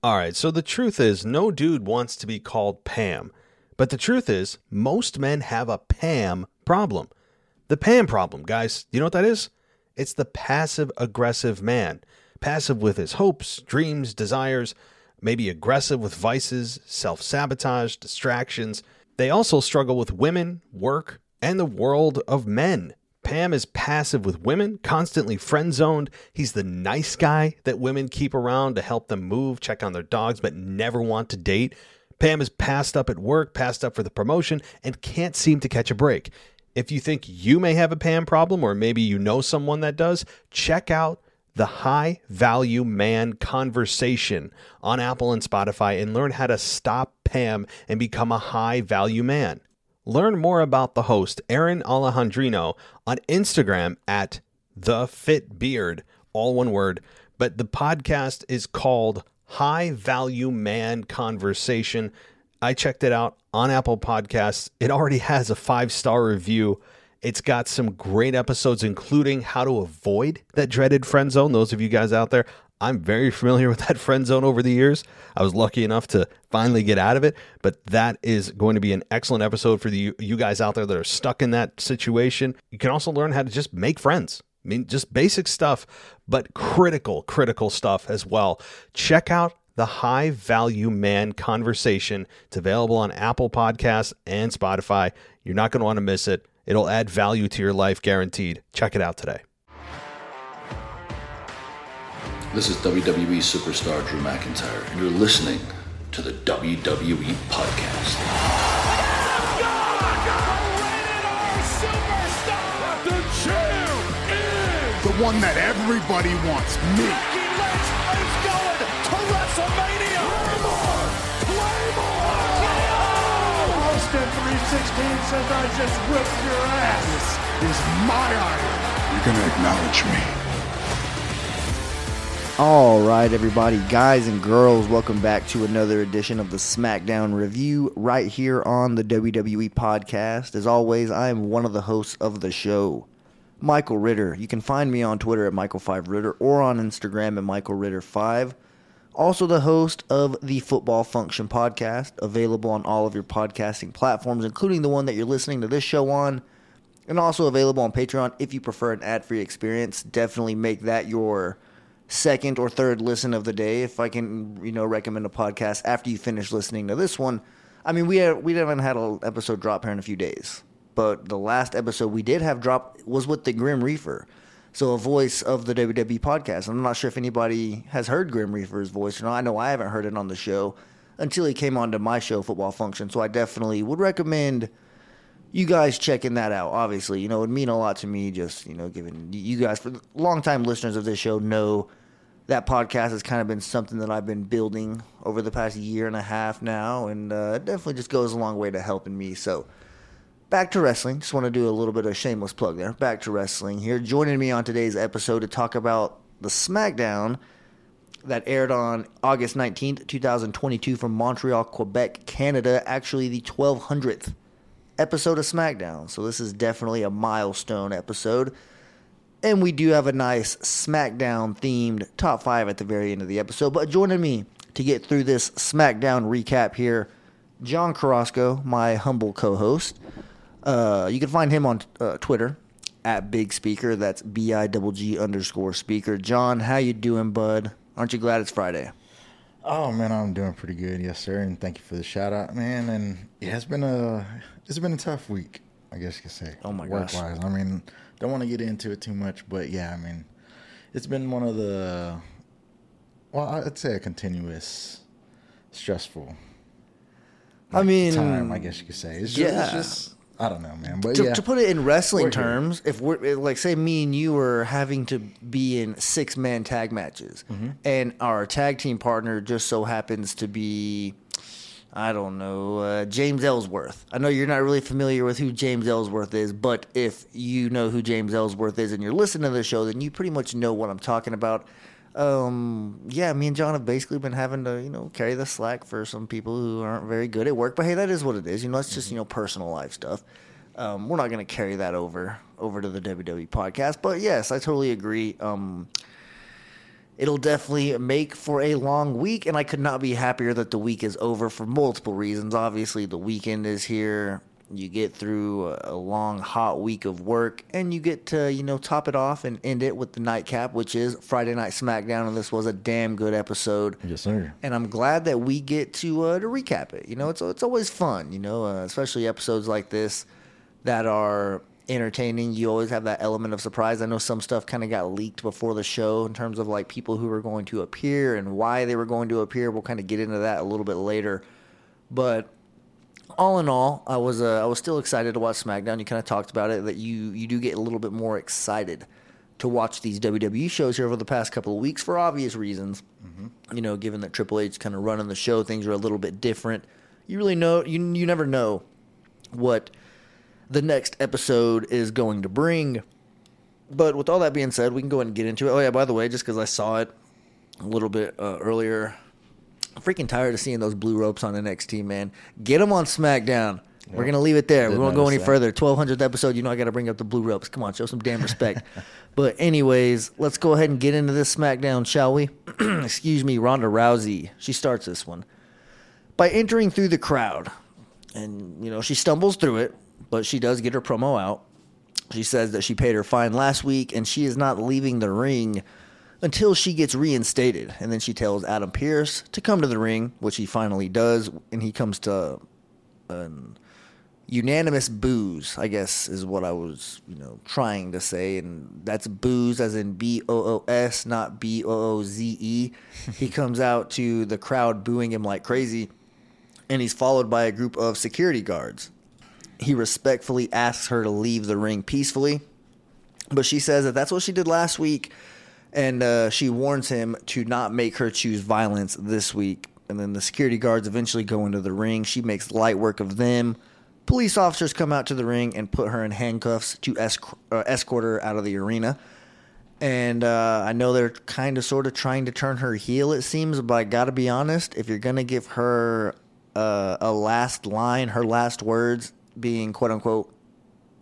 All right, so the truth is, no dude wants to be called Pam. But the truth is, most men have a Pam problem. The Pam problem, guys, you know what that is? It's the passive aggressive man. Passive with his hopes, dreams, desires, maybe aggressive with vices, self sabotage, distractions. They also struggle with women, work, and the world of men. Pam is passive with women, constantly friend zoned. He's the nice guy that women keep around to help them move, check on their dogs, but never want to date. Pam is passed up at work, passed up for the promotion, and can't seem to catch a break. If you think you may have a Pam problem, or maybe you know someone that does, check out the High Value Man Conversation on Apple and Spotify and learn how to stop Pam and become a high value man. Learn more about the host, Aaron Alejandrino, on Instagram at The Fit Beard, all one word. But the podcast is called High Value Man Conversation. I checked it out on Apple Podcasts. It already has a five star review. It's got some great episodes, including how to avoid that dreaded friend zone. Those of you guys out there, I'm very familiar with that friend zone over the years. I was lucky enough to finally get out of it, but that is going to be an excellent episode for the, you guys out there that are stuck in that situation. You can also learn how to just make friends. I mean, just basic stuff, but critical, critical stuff as well. Check out the High Value Man Conversation. It's available on Apple Podcasts and Spotify. You're not going to want to miss it. It'll add value to your life, guaranteed. Check it out today. This is WWE superstar Drew McIntyre, and you're listening to the WWE Podcast. The champ is the one that everybody wants, me. 316 says I just whipped your ass. This is my iron. You're gonna acknowledge me. All right, everybody, guys and girls, welcome back to another edition of the SmackDown Review right here on the WWE Podcast. As always, I am one of the hosts of the show, Michael Ritter. You can find me on Twitter at Michael5Ritter or on Instagram at Michael Ritter5. Also, the host of the Football Function Podcast, available on all of your podcasting platforms, including the one that you're listening to this show on, and also available on Patreon if you prefer an ad free experience. Definitely make that your second or third listen of the day if I can, you know, recommend a podcast after you finish listening to this one. I mean, we have, we haven't had an episode drop here in a few days, but the last episode we did have drop was with the Grim Reaper, so a voice of the WWE podcast. I'm not sure if anybody has heard Grim Reaper's voice or not. I know I haven't heard it on the show until he came onto my show, Football Function. So I definitely would recommend you guys checking that out. Obviously, you know, it would mean a lot to me. Just you know, giving you guys for longtime listeners of this show know that podcast has kind of been something that I've been building over the past year and a half now, and uh, it definitely just goes a long way to helping me. So, back to wrestling. Just want to do a little bit of shameless plug there. Back to wrestling here. Joining me on today's episode to talk about the SmackDown that aired on August 19th, 2022 from Montreal, Quebec, Canada. Actually, the 1200th episode of SmackDown. So, this is definitely a milestone episode. And we do have a nice SmackDown themed top five at the very end of the episode. But joining me to get through this SmackDown recap here, John Carrasco, my humble co host. Uh, you can find him on uh, Twitter at Big Speaker. That's B I G G underscore speaker. John, how you doing, bud? Aren't you glad it's Friday? Oh man, I'm doing pretty good, yes sir, and thank you for the shout out, man. And yeah, it's been a it's been a tough week, I guess you could say. Oh my work gosh. wise. I mean, don't want to get into it too much, but yeah, I mean, it's been one of the well, I'd say a continuous stressful. I mean, time, I guess you could say. It's just, yeah. it's just I don't know, man, but to, yeah, to put it in wrestling We're here. terms, if we're like, say, me and you were having to be in six man tag matches, Mm-hmm. and our tag team partner just so happens to be, I don't know, uh, James Ellsworth. I know you're not really familiar with who James Ellsworth is, but if you know who James Ellsworth is and you're listening to the show, then you pretty much know what I'm talking about. Um, yeah, me and John have basically been having to, you know, carry the slack for some people who aren't very good at work. But hey, that is what it is. You know, it's just you know personal life stuff. Um, we're not going to carry that over over to the WWE podcast. But yes, I totally agree. Um, it'll definitely make for a long week, and I could not be happier that the week is over for multiple reasons. Obviously, the weekend is here. You get through a long, hot week of work, and you get to, you know, top it off and end it with the nightcap, which is Friday Night SmackDown, and this was a damn good episode. Yes, sir. And I'm glad that we get to uh, to recap it. You know, it's it's always fun. You know, uh, especially episodes like this that are entertaining. You always have that element of surprise. I know some stuff kind of got leaked before the show in terms of like people who were going to appear and why they were going to appear. We'll kind of get into that a little bit later. But all in all, I was uh, I was still excited to watch SmackDown. You kind of talked about it that you you do get a little bit more excited to watch these WWE shows here over the past couple of weeks for obvious reasons. You know, given that Triple H kind of running the show, things are a little bit different. You really know you you never know what the next episode is going to bring. But with all that being said, we can go ahead and get into it. Oh yeah, by the way, just because I saw it a little bit uh, earlier, I'm freaking tired of seeing those blue ropes on the NXT. Man, get them on SmackDown. We're gonna leave it there. We won't go any that. further. 1200th episode. You know I got to bring up the blue ropes. Come on, show some damn respect. but anyways, let's go ahead and get into this SmackDown, shall we? Excuse me, Ronda Rousey. She starts this one by entering through the crowd. And, you know, she stumbles through it, but she does get her promo out. She says that she paid her fine last week and she is not leaving the ring until she gets reinstated. And then she tells Adam Pearce to come to the ring, which he finally does. And he comes to an unanimous booze, I guess is what I was, you know, trying to say. And that's booze as in B O O S, not B O O Z E. He comes out to the crowd booing him like crazy and he's followed by a group of security guards. He respectfully asks her to leave the ring peacefully, but she says that that's what she did last week, and uh, she warns him to not make her choose violence this week. And then the security guards eventually go into the ring. She makes light work of them. Police officers come out to the ring and put her in handcuffs to esc- uh, escort her out of the arena. And uh, I know they're kind of sort of trying to turn her heel, it seems, but I got to be honest, if you're to give her uh, a last line, her last words being quote unquote,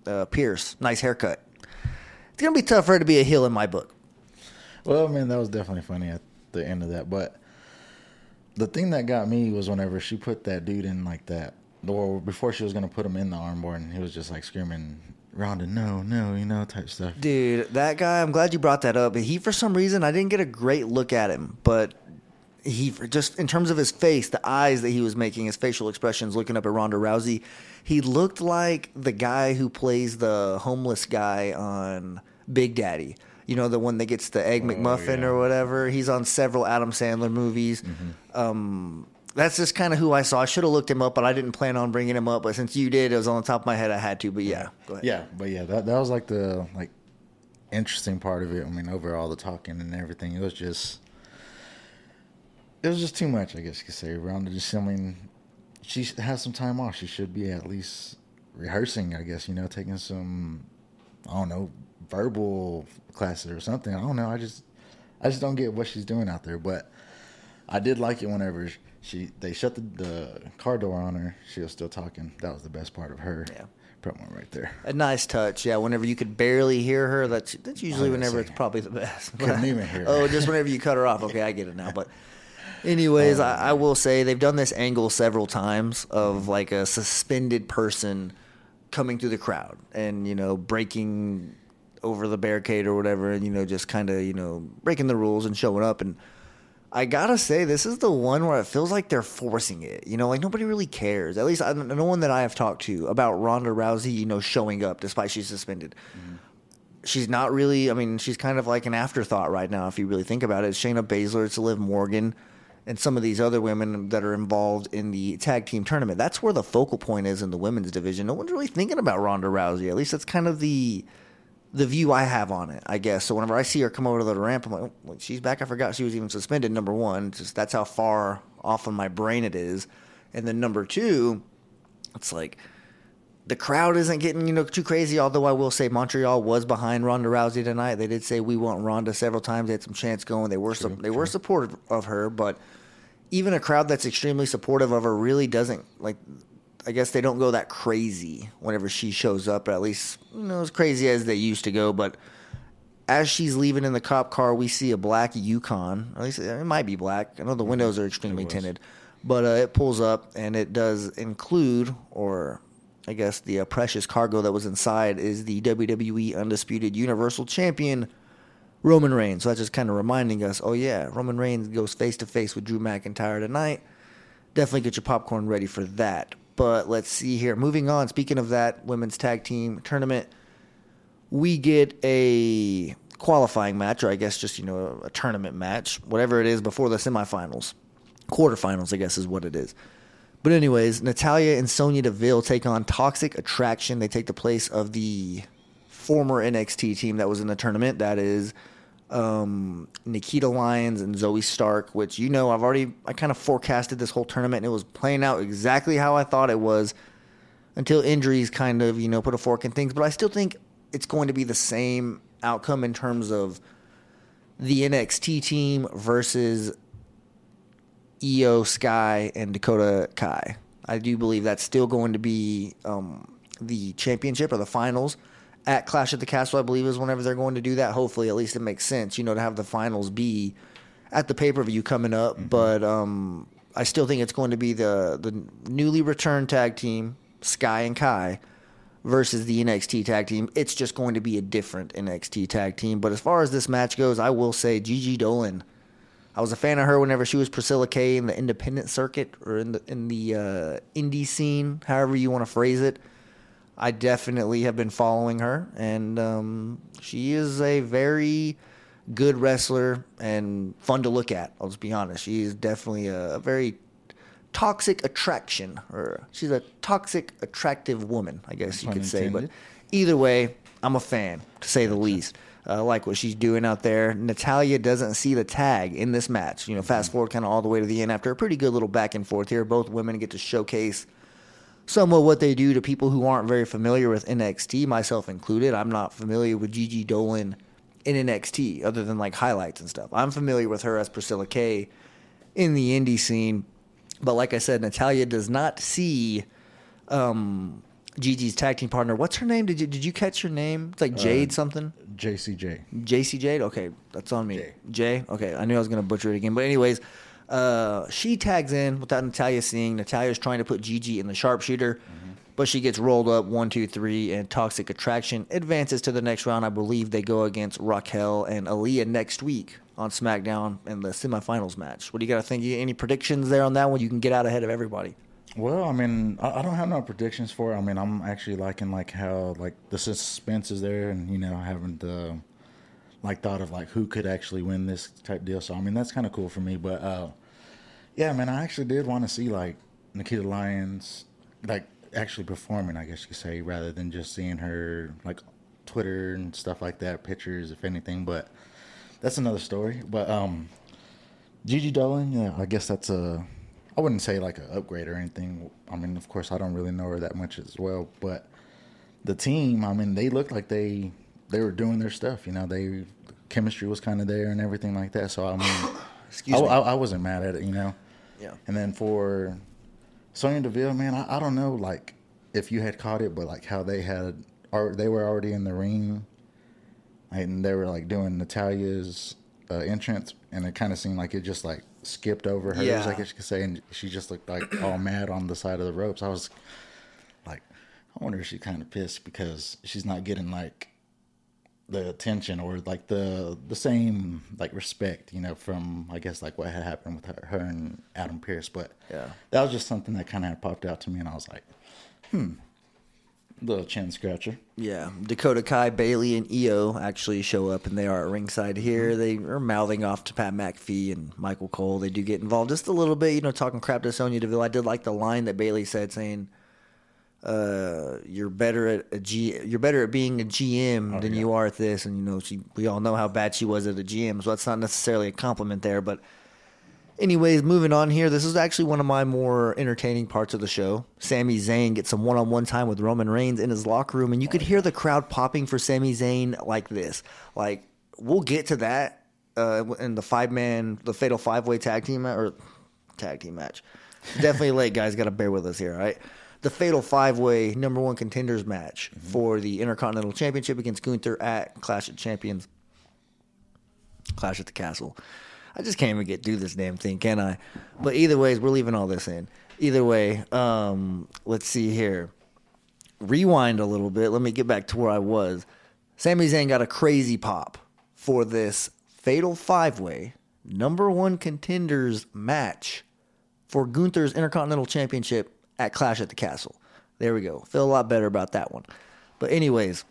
uh, Pearce, nice haircut, it's to be tough for her to be a heel in my book. Well, man, that was definitely funny at the end of that. But the thing that got me was whenever she put that dude in like that, or before she was gonna put him in the armbar, and he was just like screaming, "Ronda, no, no," you know, type stuff. Dude, that guy, I'm glad you brought that up. He, for some reason, I didn't get a great look at him, but he, just in terms of his face, the eyes that he was making, his facial expressions looking up at Ronda Rousey, he looked like the guy who plays the homeless guy on Big Daddy. You know, the one that gets the Egg McMuffin yeah. or whatever. He's on several Adam Sandler movies. Um, that's just kind of who I saw. I should have looked him up, but I didn't plan on bringing him up. But since you did, it was on the top of my head. I had to. But yeah, go ahead. Yeah, but yeah, that that was like the like interesting part of it. I mean, over all the talking and everything, it was just it was just too much, I guess you could say. Ronda just, I mean, she has some time off. She should be at least rehearsing, I guess. You know, taking some, I don't know, verbal classes or something. I don't know. I just, I just don't get what she's doing out there. But I did like it whenever she they shut the, the car door on her. She was still talking. That was the best part of her. Yeah. promo right there. A nice touch, yeah. Whenever you could barely hear her, that's that's usually whenever it's probably the best. couldn't even hear Oh, just whenever you cut her off. Okay, I get it now. But, anyways, I, I um, will say they've done this angle several times of like a suspended person coming through the crowd and you know breaking over the barricade or whatever, and you know just kind of you know breaking the rules and showing up and. I gotta say, this is the one where it feels like they're forcing it. You know, like nobody really cares. At least I, no one that I have talked to about Ronda Rousey, you know, showing up despite she's suspended. Mm-hmm. She's not really. I mean, she's kind of like an afterthought right now if you really think about it. It's Shayna Baszler, it's Liv Morgan, and some of these other women that are involved in the tag team tournament. That's where the focal point is in the women's division. No one's really thinking about Ronda Rousey. At least that's kind of the the view I have on it, I guess. So whenever I see her come over to the ramp, I'm like, oh, she's back. I forgot she was even suspended. Number one, just that's how far off in my brain it is. And then number two, it's like the crowd isn't getting you know too crazy. Although I will say Montreal was behind Ronda Rousey tonight. They did say we want Ronda several times. They had some chants going. They were su- they were supportive of her, but even a crowd that's extremely supportive of her really doesn't like. I guess they don't go that crazy whenever she shows up, at least you know as crazy as they used to go. But as she's leaving in the cop car, we see a black Yukon. At least it might be black. I know the windows are extremely tinted, but uh, it pulls up and it does include, or I guess the uh, precious cargo that was inside is the WWE Undisputed Universal Champion Roman Reigns. So that's just kind of reminding us, oh yeah, Roman Reigns goes face to face with Drew McIntyre tonight. Definitely get your popcorn ready for that. But let's see here. Moving on. Speaking of that women's tag team tournament we get a qualifying match, or I guess just you know a tournament match, whatever it is, before the semifinals, quarterfinals, I guess is what it is. But anyways, Natalya and Sonya Deville take on Toxic Attraction. They take the place of the former NXT team that was in the tournament. That is um, Nikita Lyons and Zoey Stark, which you know I've already I kind of forecasted this whole tournament and it was playing out exactly how I thought it was until injuries kind of you know put a fork in things. But I still think it's going to be the same outcome in terms of the NXT team versus Iyo Sky and Dakota Kai. I do believe that's still going to be um, the championship or the finals at Clash at the Castle. I believe is whenever they're going to do that. Hopefully, at least it makes sense, you know, to have the finals be at the pay per view coming up. Mm-hmm. But um, I still think it's going to be the the newly returned tag team Sky and Kai versus the NXT tag team. It's just going to be a different NXT tag team. But as far as this match goes, I will say Gigi Dolin. I was a fan of her whenever she was Priscilla Kay in the independent circuit or in the in the uh, indie scene, however you want to phrase it. I definitely have been following her, and um, she is a very good wrestler and fun to look at. I'll just be honest. She is definitely a, a very toxic attraction, or she's a toxic attractive woman, I guess you could say. But either way, I'm a fan to say the least. I uh, like what she's doing out there. Natalya doesn't see the tag in this match. You know, fast forward kind of all the way to the end after a pretty good little back and forth here. Both women get to showcase somewhat what they do to people who aren't very familiar with NXT, myself included. I'm not familiar with Gigi Dolin in NXT other than like highlights and stuff. I'm familiar with her as Priscilla Kay in the indie scene. But like I said, Natalya does not see um, Gigi's tag team partner. What's her name? Did you did you catch her name? It's like uh, Jade uh, something. JCJ. JC Jade. Okay, that's on me. J. J. Okay, I knew I was gonna butcher it again. But anyways, uh, she tags in without Natalya seeing. Natalya's trying to put Gigi in the sharpshooter. Mm-hmm. But she gets rolled up one, two, three, and Toxic Attraction advances to the next round. I believe they go against Raquel and Aliyah next week on SmackDown in the semifinals match. What do you got to think? Any predictions there on that one? You can get out ahead of everybody. Well, I mean, I, don't have no predictions for it. I mean, I'm actually liking like how like the suspense is there, and you know, having the like thought of like who could actually win this type deal. So I mean, that's kind of cool for me. But uh, yeah, man, I actually did want to see like Nikita Lyons like actually performing. I guess you could say rather than just seeing her like Twitter and stuff like that, pictures, if anything. But that's another story. But um, Gigi Dolin, yeah, I guess that's a. I wouldn't say like an upgrade or anything. I mean, of course, I don't really know her that much as well, but the team, I mean, they look like they they were doing their stuff. You know, they chemistry was kind of there and everything like that. So I mean, excuse I, me, I, I, wasn't mad at it. You know. Yeah. And then for Sonya Deville, man, I, I don't know, like if you had caught it, but like how they had, or they were already in the ring and they were like doing Natalya's uh, entrance, and it kind of seemed like it just like skipped over her, yeah. I guess you could say, and she just looked like all mad on the side of the ropes. I was like, I wonder if she's kind of pissed because she's not getting like the attention or like the the same like respect, you know, from I guess like what had happened with her, her and Adam Pearce. But yeah, that was just something that kind of popped out to me, and I was like, hmm, little chin scratcher. Yeah, Dakota Kai, Bayley, and Iyo actually show up, and they are at ringside here. Mm-hmm. They are mouthing off to Pat McAfee and Michael Cole. They do get involved just a little bit, you know, talking crap to Sonya Deville. I did like the line that Bayley said, saying, uh, "You're better at a G. You're better at being a GM oh, than yeah. you are at this." And you know, she we all know how bad she was at a GM, so that's not necessarily a compliment there, but Anyways, moving on here. This is actually one of my more entertaining parts of the show. Sami Zayn gets some one on one time with Roman Reigns in his locker room, and you could hear the crowd popping for Sami Zayn like this. Like, we'll get to that uh, in the five man, the fatal five way tag team or tag team match. Definitely late, guys. Got to bear with us here, all right? The fatal five way number one contenders match mm-hmm. for the Intercontinental Championship against Gunther at Clash of Champions. Clash at the Castle. I just can't even get through this damn thing, can I? But either ways, we're leaving all this in. Either way, um, let's see here. Rewind a little bit. Let me get back to where I was. Sami Zayn got a crazy pop for this fatal five way number one contenders match for Gunther's Intercontinental Championship at Clash at the Castle. There we go. Feel a lot better about that one. But, anyways,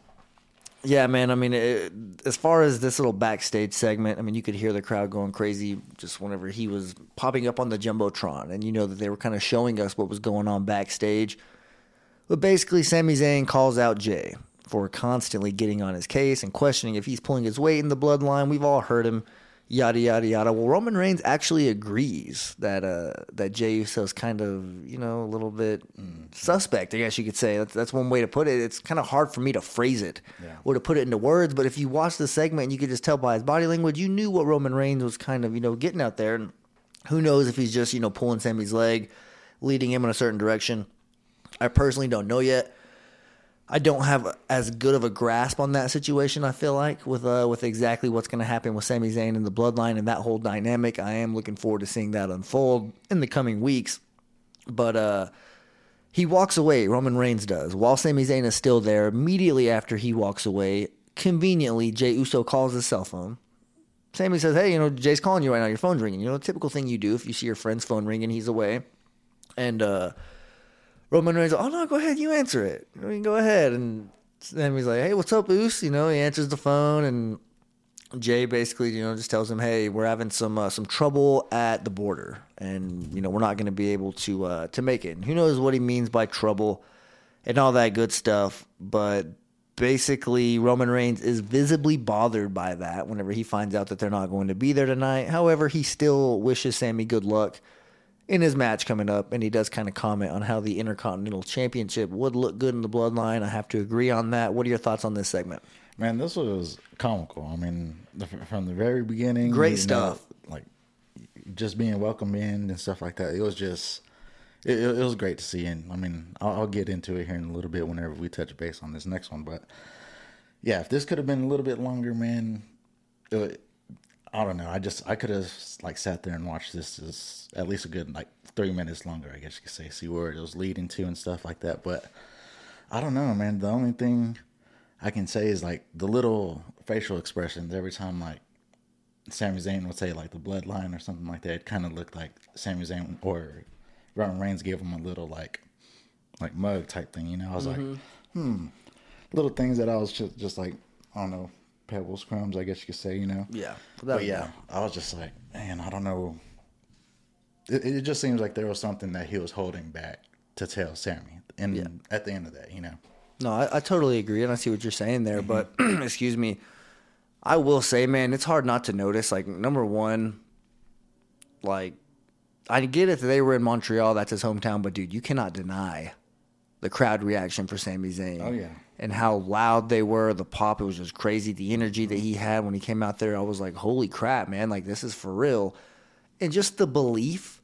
yeah, man. I mean, it, as far as this little backstage segment, I mean, you could hear the crowd going crazy just whenever he was popping up on the jumbotron, and you know that they were kind of showing us what was going on backstage. But basically, Sami Zayn calls out Jey for constantly getting on his case and questioning if he's pulling his weight in the bloodline. We've all heard him yada yada yada. Well, Roman Reigns actually agrees that uh, that Jey Uso's kind of you know a little bit suspect. I guess you could say that's that's one way to put it. It's kind of hard for me to phrase it or to put it into words. But if you watch the segment, you could just tell by his body language, you knew what Roman Reigns was kind of you know getting out there. And who knows if he's just you know pulling Sami's leg, leading him in a certain direction. I personally don't know yet. I don't have as good of a grasp on that situation. I feel like with uh, with exactly what's going to happen with Sami Zayn and the Bloodline and that whole dynamic. I am looking forward to seeing that unfold in the coming weeks. But uh, he walks away. Roman Reigns does while Sami Zayn is still there. Immediately after he walks away, conveniently Jey Uso calls his cell phone. Sami says, "Hey, you know Jey's calling you right now. Your phone's ringing. You know, typical thing you do if you see your friend's phone ringing, he's away." And uh, Roman Reigns, oh no, go ahead, you answer it. I mean, go ahead. And then he's like, hey, what's up, Oos? You know, he answers the phone, and Jey basically, you know, just tells him, hey, we're having some uh, some trouble at the border, and you know, we're not going to be able to uh, to make it. And who knows what he means by trouble and all that good stuff, but. Basically, Roman Reigns is visibly bothered by that whenever he finds out that they're not going to be there tonight. However, he still wishes Sami good luck in his match coming up, and he does kind of comment on how the Intercontinental Championship would look good in the bloodline. I have to agree on that. What are your thoughts on this segment? Man, this was comical. I mean, the, from the very beginning, Great you know, stuff. like just being welcomed in and stuff like that. It was just, it, it was great to see. And I mean, I'll, I'll get into it here in a little bit whenever we touch base on this next one. But yeah, if this could have been a little bit longer, man, it, I don't know. I just I could have like sat there and watched this as at least a good like three minutes longer. I guess you could say, see where it was leading to and stuff like that. But I don't know, man. The only thing I can say is like the little facial expressions every time like Sami Zayn would say like the bloodline or something like that. It kind of looked like Sami Zayn or Roman Reigns gave him a little like like mug type thing. You know, I was like, hmm, little things that I was just just like I don't know pebbles crumbs. I guess you could say. You know. Yeah, But yeah, I was just like, man, I don't know. It, it just seems like there was something that he was holding back to tell Sami, and at the end of that, you know. No, I, I totally agree, and I see what you're saying there. Mm-hmm. But excuse me, I will say, man, it's hard not to notice. Like number one, like I get it that they were in Montreal, that's his hometown, but dude, you cannot deny the crowd reaction for Sami Zayn. Oh, yeah. And how loud they were, the pop, it was just crazy. The energy that he had when he came out there, I was like, holy crap, man! Like this is for real, and just the belief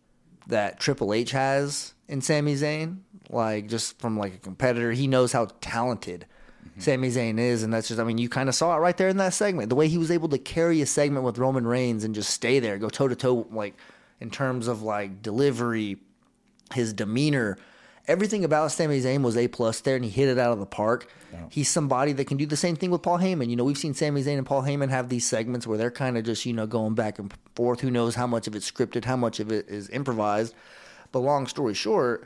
that Triple H has in Sami Zayn, like just from like a competitor, he knows how talented mm-hmm. Sami Zayn is, and that's just I mean you kind of saw it right there in that segment. The way he was able to carry a segment with Roman Reigns and just stay there, go toe to toe, like in terms of like delivery, his demeanor. Everything about Sami Zayn was a plus there, and he hit it out of the park. He's somebody that can do the same thing with Paul Heyman. You know, we've seen Sami Zayn and Paul Heyman have these segments where they're kind of just you know going back and forth. Who knows how much of it's scripted, how much of it is improvised. But long story short,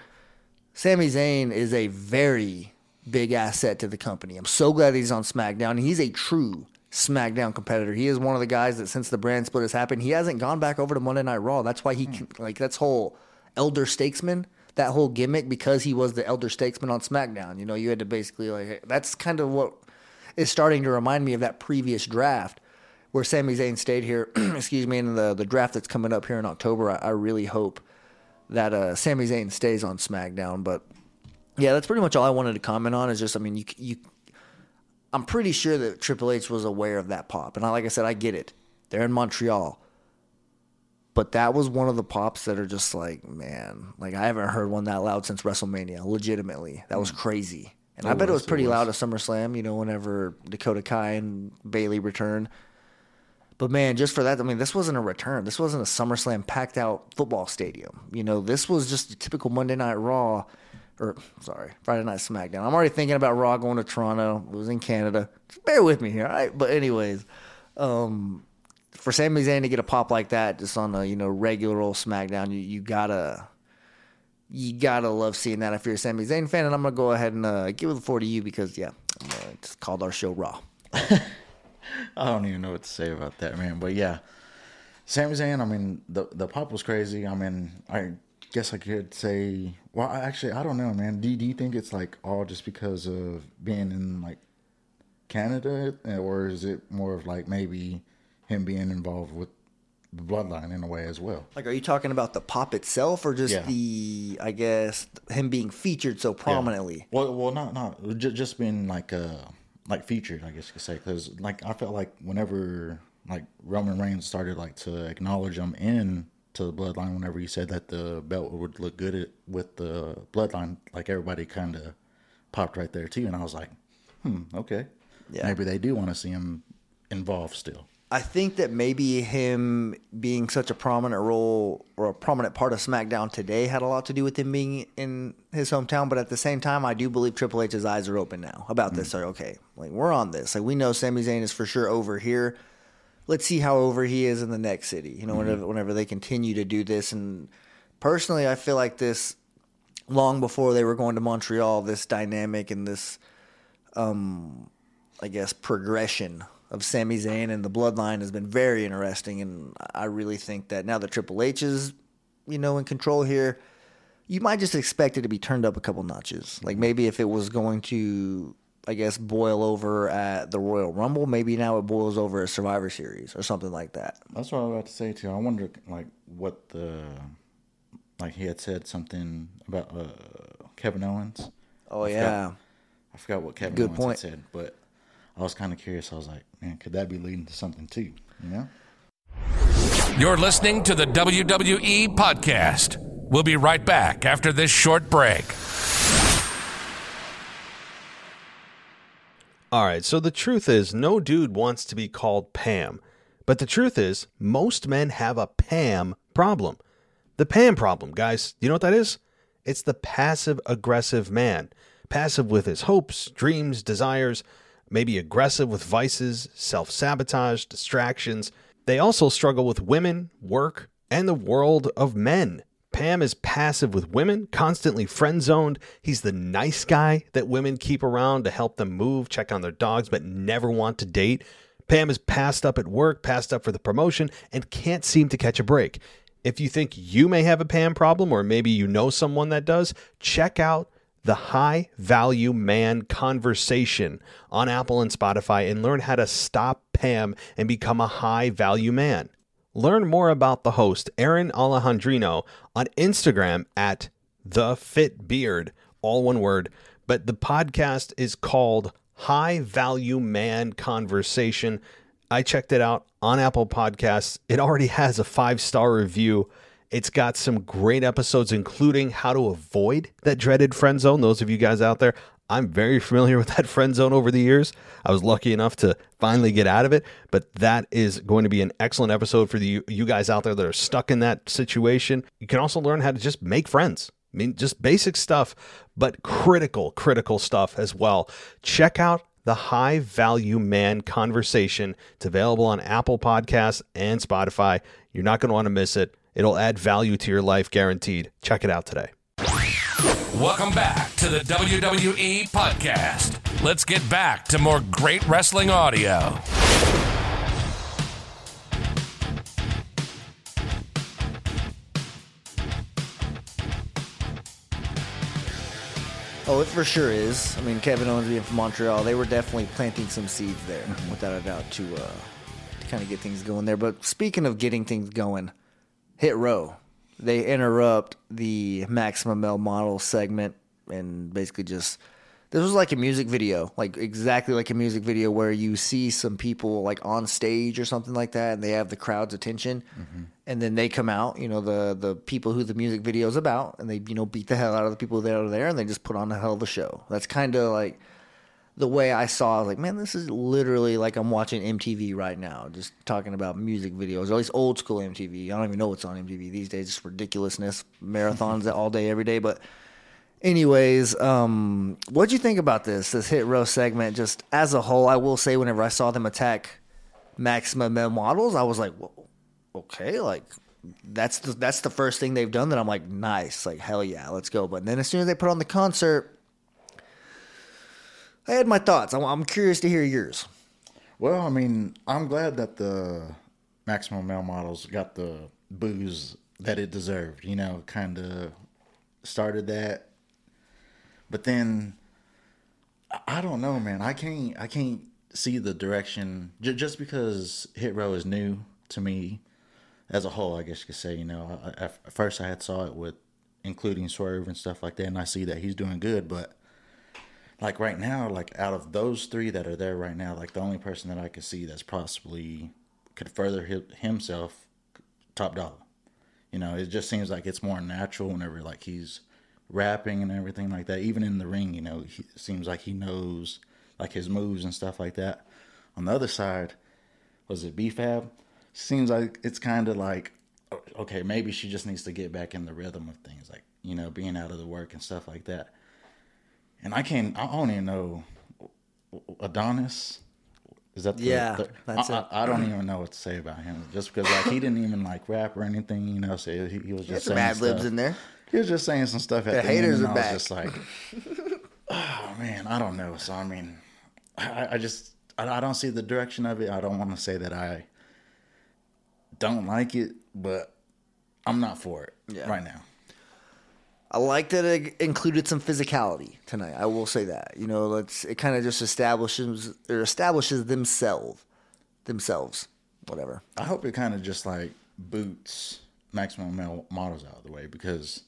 Sami Zayn is a very big asset to the company. I'm so glad he's on SmackDown. He's a true SmackDown competitor. He is one of the guys that since the brand split has happened, he hasn't gone back over to Monday Night Raw. That's why he hmm. can, like that's whole elder statesman, that whole gimmick because he was the elder statesman on SmackDown. You know, you had to basically like that's kind of what is starting to remind me of that previous draft where Sami Zayn stayed here. excuse me, in the the draft that's coming up here in October. I, I really hope that uh, Sami Zayn stays on SmackDown. But yeah, that's pretty much all I wanted to comment on. Is just, I mean, you you, I'm pretty sure that Triple H was aware of that pop, and I, like I said, I get it. They're in Montreal, but that was one of the pops that are just like, man, like I haven't heard one that loud since WrestleMania. Legitimately, that was crazy. And I bet it was was, it pretty was. loud at SummerSlam. You know, whenever Dakota Kai and Bayley returned. But man, just for that, I mean, this wasn't a return. This wasn't a SummerSlam packed out football stadium. You know, this was just a typical Monday Night Raw, or sorry, Friday Night SmackDown. I'm already thinking about Raw going to Toronto. It was in Canada. Just bear with me here, all right? But anyways, um, for Sami Zayn to get a pop like that, just on a you know regular old SmackDown, you, you gotta you gotta love seeing that if you're a Sami Zayn fan. And I'm gonna go ahead and uh, give it floor to you because yeah, uh, it's called our show Raw. I don't even know what to say about that, man. But yeah, Sami Zayn. I mean, the the pop was crazy. I mean, I guess I could say. Well, I actually, I don't know, man. Do do you think it's like all just because of being in like Canada, or is it more of like maybe him being involved with the bloodline in a way as well? Like, are you talking about the pop itself, or just Yeah. the, I guess, him being featured so prominently? Well, well, not not just, just being like uh like featured, I guess you could say, because like I felt like whenever like Roman Reigns started like to acknowledge him in to the bloodline, whenever he said that the belt would look good at, with the bloodline, like everybody kind of popped right there too, and I was like, hmm, okay, Yeah. maybe they do want to see him involved still. I think that maybe him being such a prominent role or a prominent part of SmackDown today had a lot to do with him being in his hometown. But at the same time, I do believe Triple H's eyes are open now about this. Like, okay, like we're on this. Like we know Sami Zayn is for sure over here. Let's see how over he is in the next city. You know, whenever whenever they continue to do this. And personally, I feel like this long before they were going to Montreal, this dynamic and this um, I guess, progression of Sami Zayn and the bloodline has been very interesting. And I really think that now that Triple H is, you know, in control here, you might just expect it to be turned up a couple notches. Like maybe if it was going to, I guess, boil over at the Royal Rumble, maybe now it boils over at Survivor Series or something like that. That's what I was about to say too. I wonder like what the like he had said something about uh, Kevin Owens. Oh, I forgot- yeah. I forgot what Kevin Good Owens point. had said, but I was kind of curious. I was like, man, could that be leading to something too? You know? You're listening to the WWE Podcast. We'll be right back after this short break. All right, so the truth is, no dude wants to be called Pam. But the truth is, most men have a Pam problem. The Pam problem, guys, you know what that is? It's the passive aggressive man. Passive with his hopes, dreams, desires, maybe aggressive with vices, self sabotage, distractions. They also struggle with women, work, and the world of men. Pam is passive with women, constantly friend zoned. He's the nice guy that women keep around to help them move, check on their dogs, but never want to date. Pam is passed up at work, passed up for the promotion, and can't seem to catch a break. If you think you may have a Pam problem, or maybe you know someone that does, check out the High Value Man Conversation on Apple and Spotify and learn how to stop Pam and become a high value man. Learn more about the host, Aaron Alejandrino, on Instagram at The Fit Beard, all one word. But the podcast is called High Value Man Conversation. I checked it out on Apple Podcasts. It already has a five star review. It's got some great episodes, including how to avoid that dreaded friend zone. Those of you guys out there, I'm very familiar with that friend zone over the years. I was lucky enough to finally get out of it, but that is going to be an excellent episode for the, you guys out there that are stuck in that situation. You can also learn how to just make friends. I mean, just basic stuff, but critical, critical stuff as well. Check out the High Value Man Conversation. It's available on Apple Podcasts and Spotify. You're not going to want to miss it. It'll add value to your life, guaranteed. Check it out today. Welcome back to the WWE Podcast. Let's get back to more great wrestling audio. Oh, it for sure is. I mean, Kevin Owens being from Montreal, they were definitely planting some seeds there, without a doubt, to uh, to kind of get things going there. But speaking of getting things going, Hit Row, they interrupt the Maximum Male Model segment and basically just this was like a music video, like exactly like a music video where you see some people like on stage or something like that, and they have the crowd's attention, mm-hmm. and then they come out, you know, the the people who the music video is about, and they you know beat the hell out of the people that are there, and they just put on a hell of a show. That's kind of like the way I saw, I was like, man, this is literally like I'm watching MTV right now, just talking about music videos, or at least old school MTV. I don't even know what's on MTV these days. It's ridiculousness, marathons all day, every day. But, anyways, um, what'd you think about this this hit row segment? Just as a whole, I will say, whenever I saw them attack Maximum Male models, I was like, well, okay, like that's the that's the first thing they've done that I'm like, nice, like hell yeah, let's go. But then as soon as they put on the concert I had my thoughts. I'm, curious to hear yours. Well, I mean, I'm glad that the maximum male models got the booze that it deserved. You know, kind of started that, but then I don't know, man. I can't. I can't see the direction j- just because Hit Row is new to me as a whole. I guess you could say. You know, I, at first I had saw it with including Swerve and stuff like that, and I see that he's doing good, but like right now, like out of those three that are there right now, like the only person that I could see that's possibly could further himself, Top Dollar. You know, it just seems like it's more natural whenever like he's rapping and everything like that. Even in the ring, you know, he seems like he knows like his moves and stuff like that. On the other side, was it B-Fab? Seems like it's kind of like okay, maybe she just needs to get back in the rhythm of things, like you know, being out of the work and stuff like that and I can't. I don't even know Adonis. Is that the, yeah? The, that's I, it. I, I, don't even know what to say about him, just because like he didn't even like rap or anything. You know, so he, he was just saying bad libs in there. He was just saying some stuff. At the, the haters end, are I back. just like, oh man, I don't know. So I mean, I, I just I, I don't see the direction of it. I don't want to say that I don't like it, but I'm not for it Yeah. right now. I like that it included some physicality tonight. I will say that. You know, let's it kind of just establishes or establishes themselves, themselves, whatever. I hope it kind of just like boots maximum male models out of the way because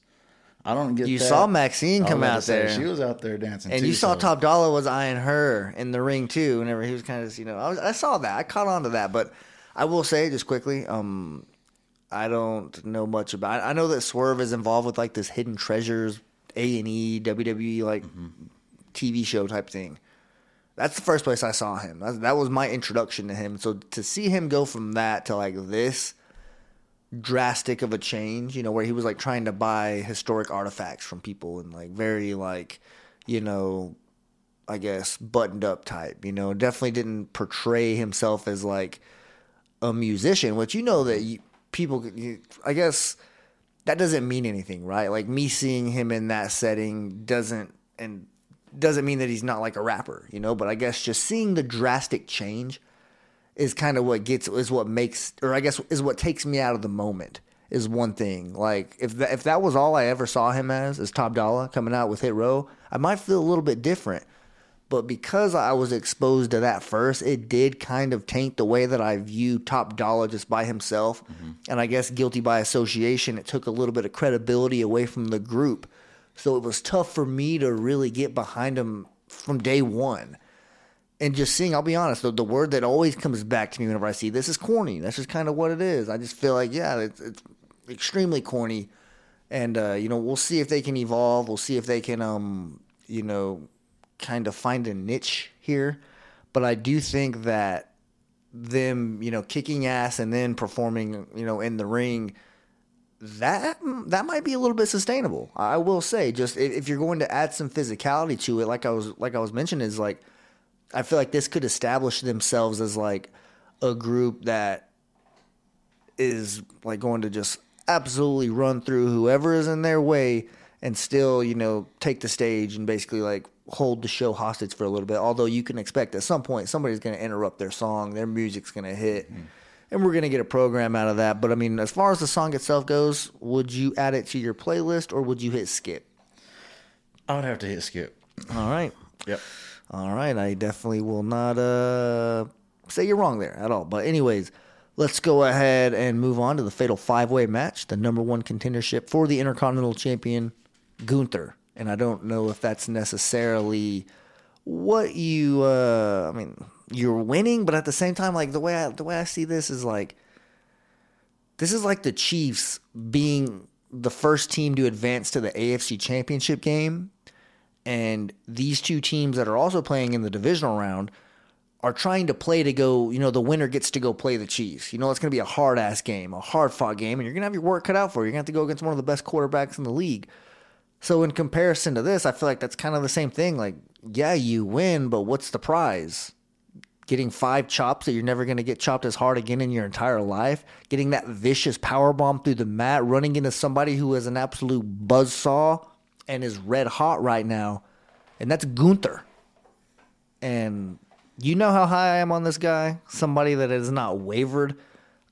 I don't get. You that. saw Maxine come out there. She was out there dancing, And too, you saw so- Top Dollar was eyeing her in the ring too. Whenever he was kind of, you know, I, was, I saw that. I caught on to that. But I will say just quickly, um, I don't know much about. I know that Swerve is involved with like this Hidden Treasures A and E WWE like mm-hmm. TV show type thing. That's the first place I saw him. That, that was my introduction to him. So to see him go from that to like this drastic of a change, you know, where he was like trying to buy historic artifacts from people and like very like, you know, I guess buttoned up type, you know, definitely didn't portray himself as like a musician, which you know that you, people, I guess that doesn't mean anything, right? Like me seeing him in that setting doesn't, and doesn't mean that he's not like a rapper, you know, but I guess just seeing the drastic change is kind of what gets is what makes or I guess is what takes me out of the moment is one thing. Like if that, if that was all I ever saw him as is Top Dollar coming out with Hit Row, I might feel a little bit different. But because I was exposed to that first, it did kind of taint the way that I view Top Dollar just by himself. And I guess guilty by association, it took a little bit of credibility away from the group. So it was tough for me to really get behind him from day one and just seeing, I'll be honest, the, the word that always comes back to me whenever I see this is corny. That's just kind of what it is. I just feel like, yeah, it's, it's extremely corny. And, uh, you know, we'll see if they can evolve. We'll see if they can, um, you know, kind of find a niche here. But I do think that them, you know, kicking ass and then performing, you know, in the ring, that that might be a little bit sustainable. I will say, just if, you're going to add some physicality to it, like I was like I was mentioning, is like I feel like this could establish themselves as like a group that is like going to just absolutely run through whoever is in their way and still, you know, take the stage and basically like hold the show hostage for a little bit. Although you can expect at some point somebody's going to interrupt their song, their music's going to hit, and we're going to get a program out of that. But I mean, as far as the song itself goes, would you add it to your playlist or would you hit skip? I would have to hit skip. All right. Yep. All right, I definitely will not uh, say you're wrong there at all. But anyways, let's go ahead and move on to the fatal five-way match, the number one contendership for the Intercontinental Champion, Gunther. And I don't know if that's necessarily what you. Uh, I mean, you're winning, but at the same time, like the way I, the way I see this is like this is like the Chiefs being the first team to advance to the AFC Championship game And these two teams that are also playing in the divisional round are trying to play to go, you know, the winner gets to go play the Chiefs. You know, it's going to be a hard ass game, a hard fought game, and you're going to have your work cut out for you. You're going to have to go against one of the best quarterbacks in the league. So, in comparison to this, I feel like that's kind of the same thing. Like, yeah, you win, but what's the prize? Getting five chops that you're never going to get chopped as hard again in your entire life. Getting that vicious power bomb through the mat, running into somebody who is an absolute buzz saw and is red hot right now, and that's Gunther. And you know how high I am on this guy. Somebody that has not wavered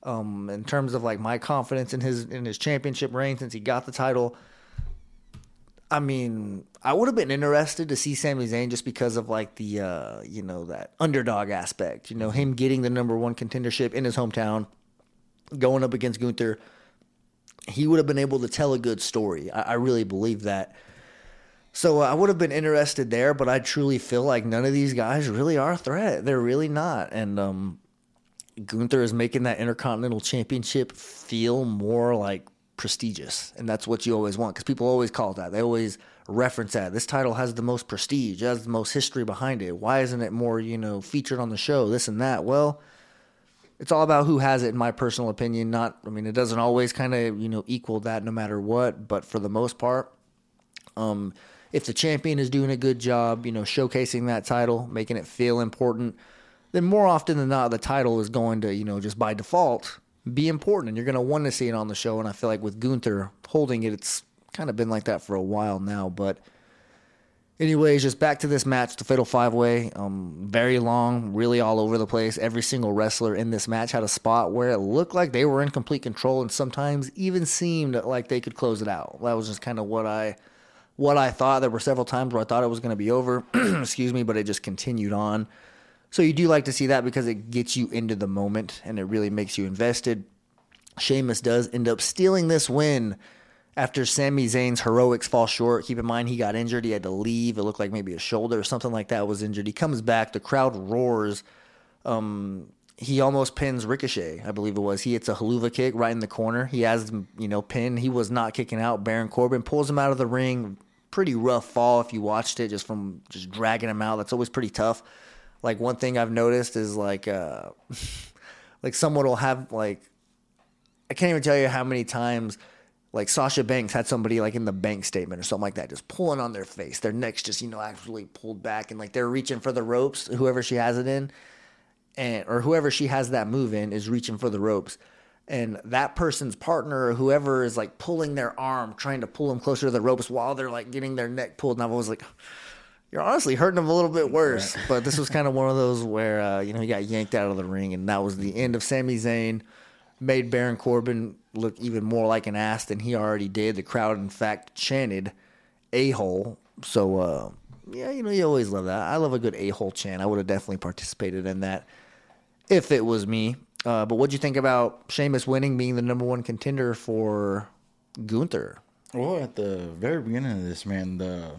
um, in terms of like my confidence in his in his championship reign since he got the title. I mean, I would have been interested to see Sami Zayn just because of like the uh, you know that underdog aspect. You know, him getting the number one contendership in his hometown, going up against Gunther. He would have been able to tell a good story. I, I really believe that. So uh, I would have been interested there, but I truly feel like none of these guys really are a threat. They're really not. And um, Gunther is making that Intercontinental Championship feel more like prestigious. And that's what you always want because people always call it that. They always reference that. This title has the most prestige, has the most history behind it. Why isn't it more, you know, featured on the show, this and that? Well, it's all about who has it in my personal opinion not i mean it doesn't always kind of you know equal that no matter what but for the most part um if the champion is doing a good job you know showcasing that title making it feel important then more often than not the title is going to you know just by default be important and you're going to want to see it on the show and i feel like with gunther holding it it's kind of been like that for a while now but Anyways, just back to this match, the Fatal Five Way. Um, very long, really all over the place. Every single wrestler in this match had a spot where it looked like they were in complete control, and sometimes even seemed like they could close it out. That was just kind of what I, what I thought. There were several times where I thought it was going to be over. excuse me, but it just continued on. So you do like to see that because it gets you into the moment and it really makes you invested. Sheamus does end up stealing this win after Sami Zayn's heroics fall short. Keep in mind he got injured. He had to leave. It looked like maybe a shoulder or something like that was injured. He comes back. The crowd roars. Um, he almost pins Ricochet, I believe it was. He hits a Helluva kick right in the corner. He has him, you know, pinned. He was not kicking out. Baron Corbin pulls him out of the ring. Pretty rough fall if you watched it, just from just dragging him out. That's always pretty tough. Like one thing I've noticed is like, uh, like someone will have like, I can't even tell you how many times like Sasha Banks had somebody like in the bank statement or something like that, just pulling on their face. Their neck's just, you know, actually pulled back and like they're reaching for the ropes, whoever she has it in. And or whoever she has that move in is reaching for the ropes. And that person's partner or whoever is like pulling their arm, trying to pull them closer to the ropes while they're like getting their neck pulled. And I was like, you're honestly hurting them a little bit worse. But this was kind of one of those where, uh, you know, he got yanked out of the ring. And that was the end of Sami Zayn made Baron Corbin look even more like an ass than he already did. The crowd, in fact, chanted "a hole." So, uh, yeah, you know, you always love that. I love a good a hole chant. I would have definitely participated in that if it was me. Uh, but what'd you think about Sheamus winning, being the number one contender for Gunther? Well, at the very beginning of this, man, the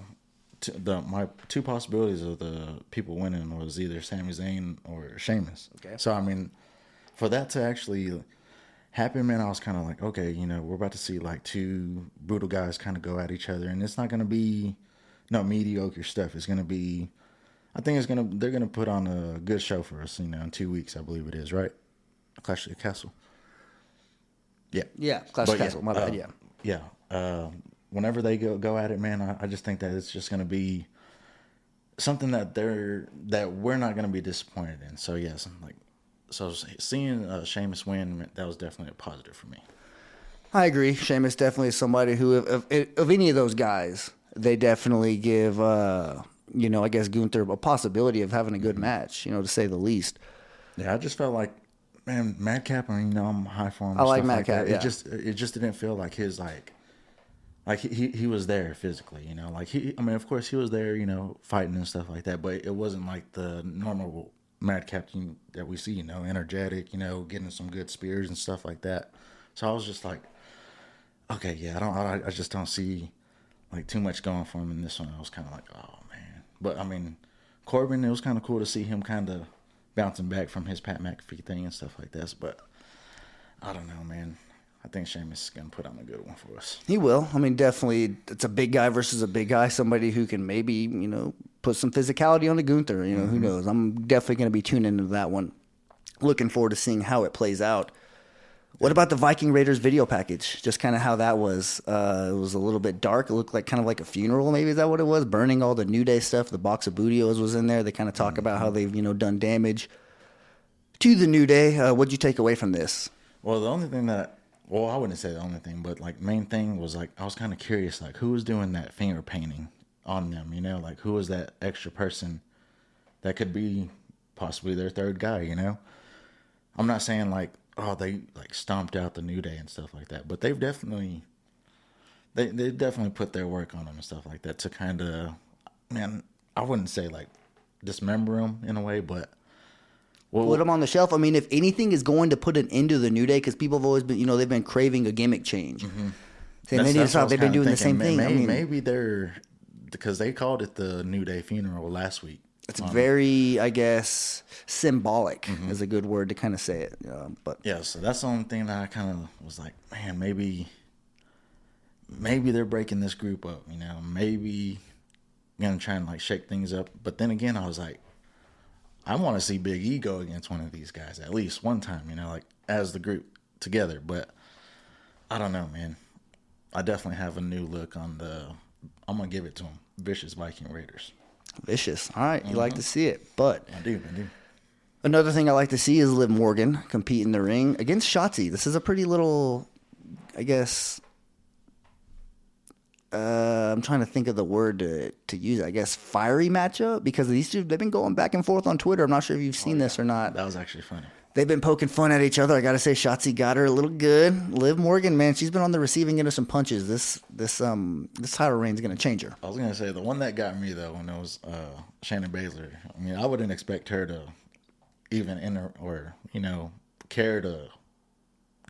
t- the my two possibilities of the people winning was either Sami Zayn or Sheamus. Okay. So I mean, for that to actually happen, man, I was kind of like, okay, you know, we're about to see like two brutal guys kind of go at each other, and it's not going to be no mediocre stuff. It's going to be, I think it's gonna they're gonna put on a good show for us, you know, in two weeks, I believe it is, right? Clash of the Castle. Yeah. Yeah, Clash of Castle. My bad. uh, yeah. yeah. Uh, whenever they go go at it, man, I, I just think that it's just going to be something that they're that we're not going to be disappointed in. So yes, I'm like so seeing uh, Sheamus win, that was definitely a positive for me. I agree. Sheamus definitely is somebody who, of, of, of any of those guys, they definitely give, uh, you know, I guess Gunther a possibility of having a good match, you know, to say the least. Yeah, I just felt like, man, Madcap. I mean, you know, I'm high for him. I like Madcap, that. yeah. It just, it just didn't feel like his like, like he, he was there physically. You know, like he. I mean, of course, he was there. You know, fighting and stuff like that. But it wasn't like the normal mad captain that we see. You know, energetic. You know, getting some good spears and stuff like that. So I was just like, okay, yeah, I don't, I, I just don't see like too much going for him in this one. I was kind of like, oh man. But I mean, Corbin, it was kind of cool to see him kind of bouncing back from his Pat McAfee thing and stuff like this. But I don't know, man. I think Sheamus is gonna put on a good one for us. He will. I mean, definitely, it's a big guy versus a big guy. Somebody who can maybe, you know, put some physicality on the Gunther. You know, who knows? I'm definitely going to be tuning into that one. Looking forward to seeing how it plays out. What about the Viking Raiders video package? Just kind of how that was. Uh, it was a little bit dark. It looked like kind of like a funeral. Maybe is that what it was? Burning all the New Day stuff. The box of Booty-O's was in there. They kind of talk about how they've you know done damage to the New Day. Uh, what'd you take away from this? Well, the only thing that, well, I wouldn't say the only thing, but like main thing was like I was kind of curious, like who was doing that finger painting on them? You know, like who was that extra person that could be possibly their third guy? You know, I'm not saying like oh they like stomped out the new day and stuff like that, but they've definitely they they definitely put their work on them and stuff like that to kind of man, I wouldn't say like dismember them in a way, but. Well, put them on the shelf. I mean, if anything is going to put an end to the New Day, because people have always been, you know, they've been craving a gimmick change. Saying That's- they need to that's what I stop. They've been doing the same thinking. thing. I Maybe, mean, maybe they're because they called it the New Day funeral last week. it's Um, very, I guess, symbolic is a good word to kind of say it. Um, but yeah. So that's the only thing that I kind of was like, man, maybe, maybe they're breaking this group up. You know, maybe gonna try and like shake things up. But then again, I was like, I want to see Big E go against one of these guys at least one time. You know, like as the group together. But I don't know, man. I definitely have a new look on the. I'm gonna give it to him. Vicious Viking Raiders. vicious. All right, you like Mm-hmm. to see it. But I do. I do. another thing I like to see is Liv Morgan compete in the ring against Shotzi. This is a pretty little, I guess. Uh, I'm trying to think of the word to, to use. I guess fiery matchup because these two they've been going back and forth on Twitter. I'm not sure if you've seen this or not. That was actually funny. They've been poking fun at each other. I gotta say, Shotzi got her a little good. Liv Morgan, man, she's been on the receiving end of some punches. This this um this title reign's gonna change her. I was gonna say the one that got me though when it was uh, Shayna Baszler. I mean, I wouldn't expect her to even enter or you know care to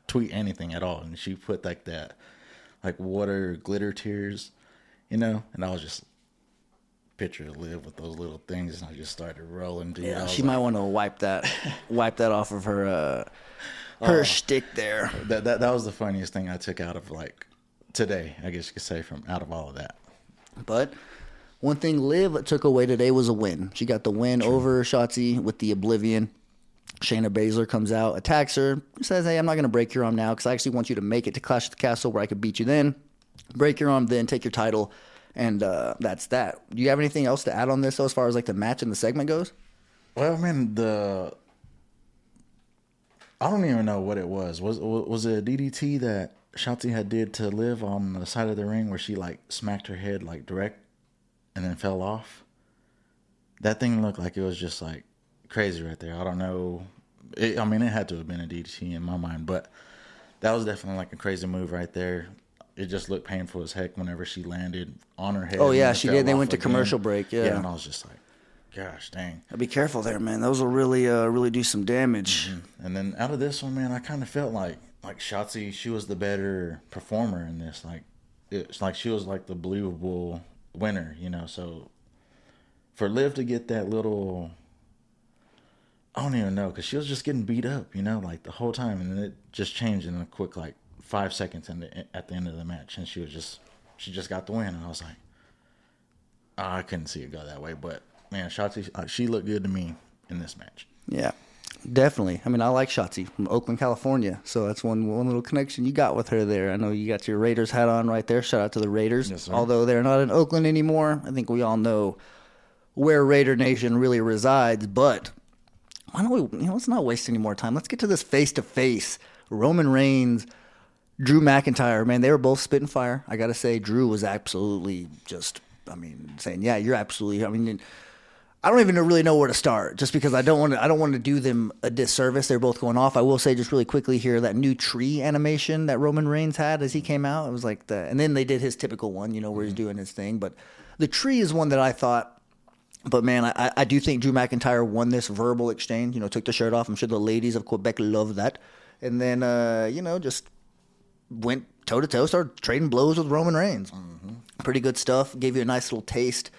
tweet anything at all, and she put like that, like water glitter tears, you know, and I was just picture Liv with those little things, and I just started rolling. Dude. Yeah, she like, might want to wipe that wipe that off of her uh her shtick there. that, that that was the funniest thing I took out of like today. I guess you could say from out of all of that. But one thing Liv took away today was a win. She got the win over Shotzi with the Oblivion. Shayna Baszler comes out, attacks her, says, "Hey, I'm not going to break your arm now because I actually want you to make it to Clash of the Castle where I could beat you then. Break your arm, then take your title, and uh, that's that." Do you have anything else to add on this though, as far as like the match and the segment goes? Well, I mean the. I don't even know what it was. Was was it a DDT that Shotzi had did to Liv on the side of the ring where she like smacked her head like direct, and then fell off. That thing looked like it was just like crazy right there. I don't know. It, I mean, it had to have been a DDT in my mind, but that was definitely like a crazy move right there. It just looked painful as heck whenever she landed on her head. Oh, yeah, she did. They went to again. commercial break, yeah. yeah, and I was just like, gosh, dang. Be careful there, man. Those will really, uh, really do some damage. And then out of this one, man, I kind of felt like like Shotzi, she was the better performer in this. Like it's like she was like the believable winner, you know. So for Liv to get that little, I don't even know, because she was just getting beat up, you know, like the whole time, and then it just changed in a quick like five seconds in the, at the end of the match, and she was just she just got the win, and I was like, oh, I couldn't see it go that way, but man, Shotzi, uh, she looked good to me in this match. Yeah, definitely. I mean, I like Shotzi from Oakland, California. So that's one one little connection you got with her there. I know you got your Raiders hat on right there. Shout out to the Raiders. Yes. Although they're not in Oakland anymore, I think we all know where Raider Nation really resides. But why don't we? You know, let's not waste any more time. Let's get to this face to face. Roman Reigns. Drew McIntyre, man, they were both spitting fire. I gotta say, Drew was absolutely just, I mean, saying, "Yeah, you're absolutely." I mean, I don't even really know where to start, just because I don't want to. I don't want to do them a disservice. They're both going off. I will say just really quickly here that new tree animation that Roman Reigns had as he came out. It was like the, and then they did his typical one, you know, where he's mm-hmm. doing his thing. But the tree is one that I thought. But man, I, I do think Drew McIntyre won this verbal exchange. You know, took the shirt off. I'm sure the ladies of Quebec love that. And then, uh, you know, just went toe to toe, started trading blows with Roman Reigns. Pretty good stuff. Gave you a nice little taste.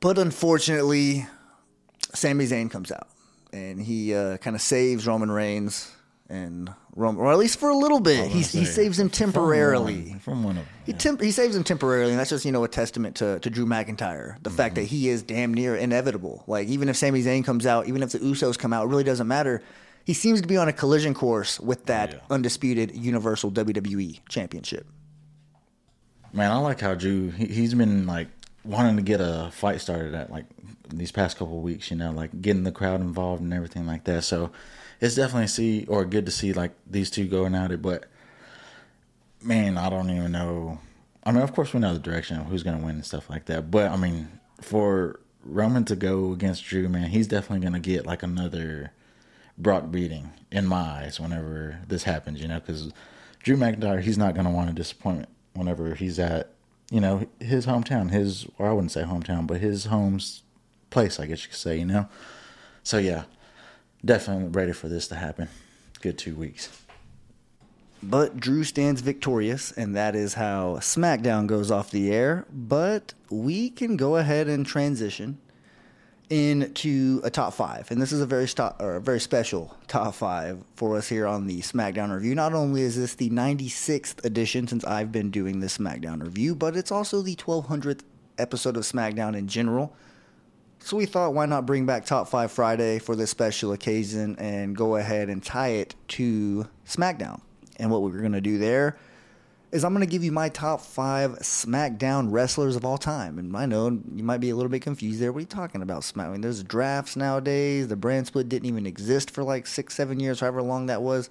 But unfortunately, Sami Zayn comes out and he uh, kind of saves Roman Reigns. And Roman, or at least for a little bit. He, he saves him temporarily. From one of He them. temp- he saves him temporarily, and that's just you know a testament to, to Drew McIntyre. The fact that mm-hmm. he is damn near inevitable. Like even if Sami Zayn comes out, even if the Usos come out, it really doesn't matter. He seems to be on a collision course with that yeah. undisputed Universal WWE Championship. Man, I like how Drew he, he's been like wanting to get a fight started at like these past couple of weeks. You know, like getting the crowd involved and everything like that. So it's definitely see or good to see like these two going at it. But man, I don't even know. I mean, of course we know the direction of who's going to win and stuff like that. But I mean, for Roman to go against Drew, man, he's definitely going to get like another Brock beating in my eyes whenever this happens. You know, because Drew McIntyre, he's not going to want a disappointment whenever he's at you know his hometown, his or I wouldn't say hometown, but his home's place, I guess you could say. You know, so yeah, definitely ready for this to happen. Good two weeks. But Drew stands victorious, and that is how SmackDown goes off the air. But we can go ahead and transition into a top five, and this is a very sto- or a very special top five for us here on the SmackDown review. Not only is this the 96th edition since I've been doing this SmackDown review, but it's also the 1200th episode of SmackDown in general. So we thought, why not bring back Top 5 Friday for this special occasion and go ahead and tie it to SmackDown. And what we're going to do there is I'm going to give you my top five SmackDown wrestlers of all time. And I know you might be a little bit confused there. What are you talking about, SmackDown? I mean, there's drafts nowadays. The brand split didn't even exist for like six, seven years, however long that was.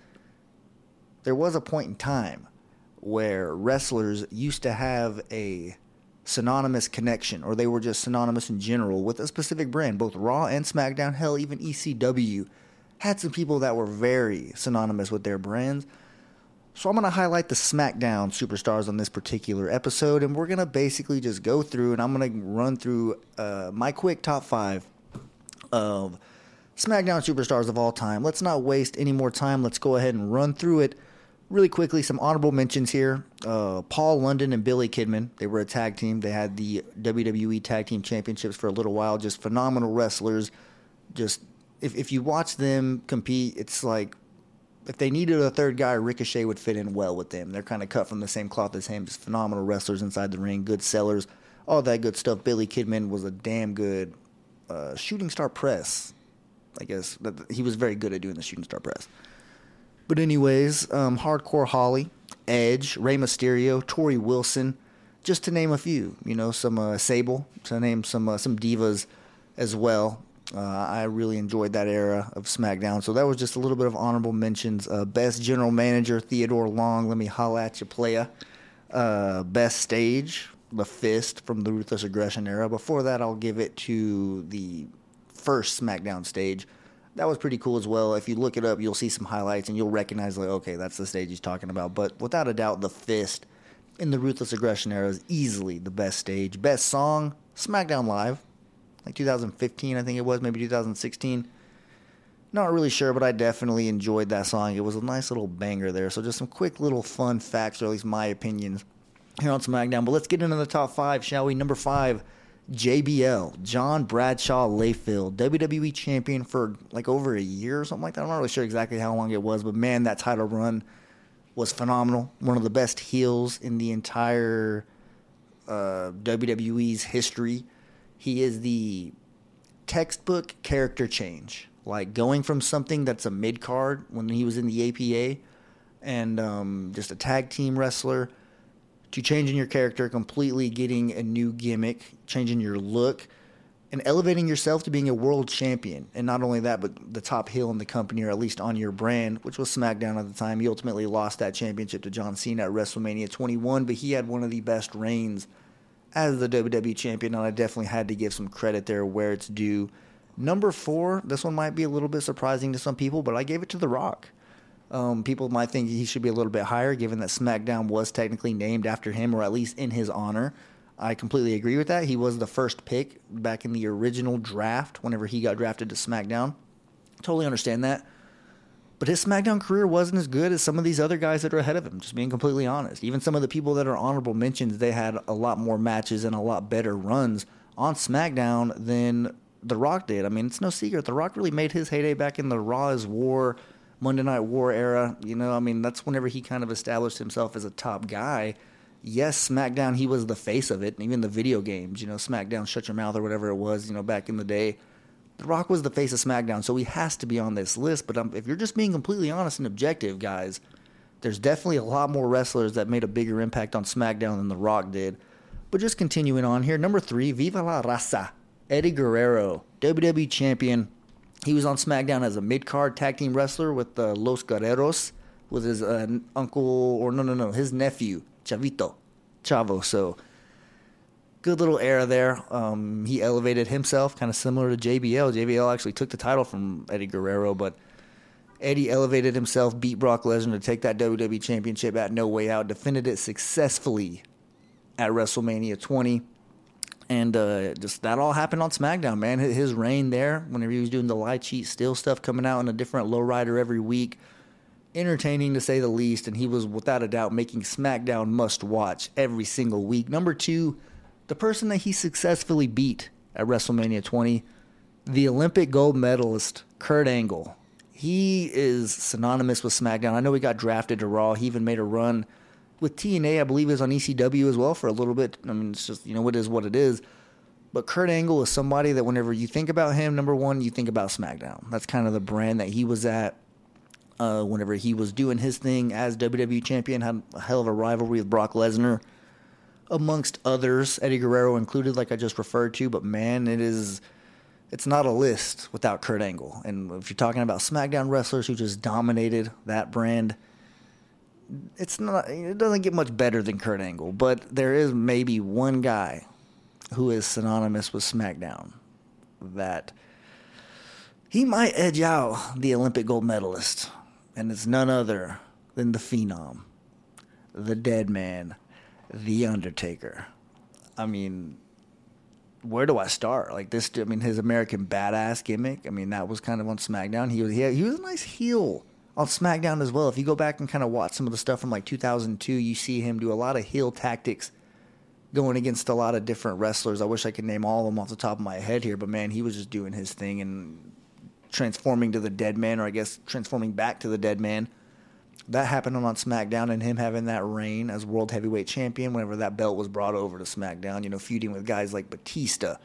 There was a point in time where wrestlers used to have a synonymous connection, or they were just synonymous in general with a specific brand. Both Raw and SmackDown, hell, even ECW, had some people that were very synonymous with their brands. So I'm going to highlight the SmackDown superstars on this particular episode, and we're going to basically just go through, and I'm going to run through uh, my quick top five of SmackDown superstars of all time. Let's not waste any more time. Let's go ahead and run through it really quickly. Some honorable mentions here: uh, Paul London and Billy Kidman. They were a tag team. They had the WWE Tag Team Championships for a little while. Just phenomenal wrestlers. Just if if you watch them compete, it's like if they needed a third guy, Ricochet would fit in well with them. They're kind of cut from the same cloth as him. Just phenomenal wrestlers inside the ring, good sellers, all that good stuff. Billy Kidman was a damn good uh, shooting star press. I guess he was very good at doing the shooting star press. But anyways, um, Hardcore Holly, Edge, Rey Mysterio, Torrie Wilson, just to name a few. You know, some uh, Sable, to name some uh, some divas as well. Uh, I really enjoyed that era of SmackDown. So that was just a little bit of honorable mentions. Uh, best General Manager, Theodore Long. Let me holla at you, playa. Uh, best Stage, The Fist from the Ruthless Aggression era. Before that, I'll give it to the first SmackDown stage. That was pretty cool as well. If you look it up, you'll see some highlights and you'll recognize, like, okay, that's the stage he's talking about. But without a doubt, The Fist in the Ruthless Aggression era is easily the best stage. Best song, SmackDown Live like 2015, I think it was, maybe 2016. Not really sure, but I definitely enjoyed that song. It was a nice little banger there. So just some quick little fun facts, or at least my opinions, here on SmackDown. But let's get into the top five, shall we? Number five, JBL, John Bradshaw Layfield, WWE champion for like over a year or something like that. I'm not really sure exactly how long it was, but man, that title run was phenomenal. One of the best heels in the entire uh, WWE's history. He is the textbook character change. Like going from something that's a mid card when he was in the APA and um, just a tag team wrestler to changing your character completely, getting a new gimmick, changing your look, and elevating yourself to being a world champion. And not only that, but the top heel in the company, or at least on your brand, which was SmackDown at the time. He ultimately lost that championship to John Cena at WrestleMania 21, but he had one of the best reigns as the WWE champion, and I definitely had to give some credit there where it's due. Number four, this one might be a little bit surprising to some people, but I gave it to The Rock. Um, people might think he should be a little bit higher, given that SmackDown was technically named after him, or at least in his honor. I completely agree with that. He was the first pick back in the original draft whenever he got drafted to SmackDown. Totally understand that. But his SmackDown career wasn't as good as some of these other guys that are ahead of him, just being completely honest. Even some of the people that are honorable mentions, they had a lot more matches and a lot better runs on SmackDown than The Rock did. I mean, it's no secret. The Rock really made his heyday back in the Raw is War Monday Night War era. You know, I mean, that's whenever he kind of established himself as a top guy. Yes, SmackDown, he was the face of it, and even the video games, you know, SmackDown, Shut Your Mouth, or whatever it was, you know, back in the day. The Rock was the face of SmackDown, so he has to be on this list. But um, if you're just being completely honest and objective, guys, there's definitely a lot more wrestlers that made a bigger impact on SmackDown than The Rock did. But just continuing on here, number three, Viva la Raza, Eddie Guerrero, WWE Champion. He was on SmackDown as a mid card tag team wrestler with Los Guerreros, with his uh, uncle, or no, no, no, his nephew, Chavito, Chavo. So good little era there. Um, he elevated himself, kind of similar to JBL. JBL actually took the title from Eddie Guerrero, but Eddie elevated himself, beat Brock Lesnar to take that WWE Championship at No Way Out, defended it successfully at WrestleMania 20. And uh, just that all happened on SmackDown, man. His reign there, whenever he was doing the lie, cheat, steal stuff, coming out in a different lowrider every week, entertaining to say the least. And he was without a doubt making SmackDown must watch every single week. Number two, the person that he successfully beat at WrestleMania 20, the Olympic gold medalist Kurt Angle. He is synonymous with SmackDown. I know he got drafted to Raw. He even made a run with TNA, I believe is on ECW as well for a little bit. I mean, it's just, you know, it is what it is. But Kurt Angle is somebody that whenever you think about him, number one, you think about SmackDown. That's kind of the brand that he was at uh, whenever he was doing his thing as WWE champion, had a hell of a rivalry with Brock Lesnar, amongst others, Eddie Guerrero included, like I just referred to. But man, it is. It's not a list without Kurt Angle. And if you're talking about SmackDown wrestlers who just dominated that brand, it's not it doesn't get much better than Kurt Angle, but there is maybe one guy who is synonymous with SmackDown that he might edge out the Olympic gold medalist, and it's none other than the Phenom, the Dead Man, the Undertaker. I mean, where do I start? Like this, I mean, his American Badass gimmick. I mean, that was kind of on SmackDown. He was he, he was a nice heel on SmackDown as well. If you go back and kind of watch some of the stuff from like 2002, you see him do a lot of heel tactics going against a lot of different wrestlers. I wish I could name all of them off the top of my head here, but man, he was just doing his thing and transforming to the dead man, or I guess transforming back to the dead man. That happened on SmackDown, and him having that reign as World Heavyweight Champion whenever that belt was brought over to SmackDown, you know, feuding with guys like Batista.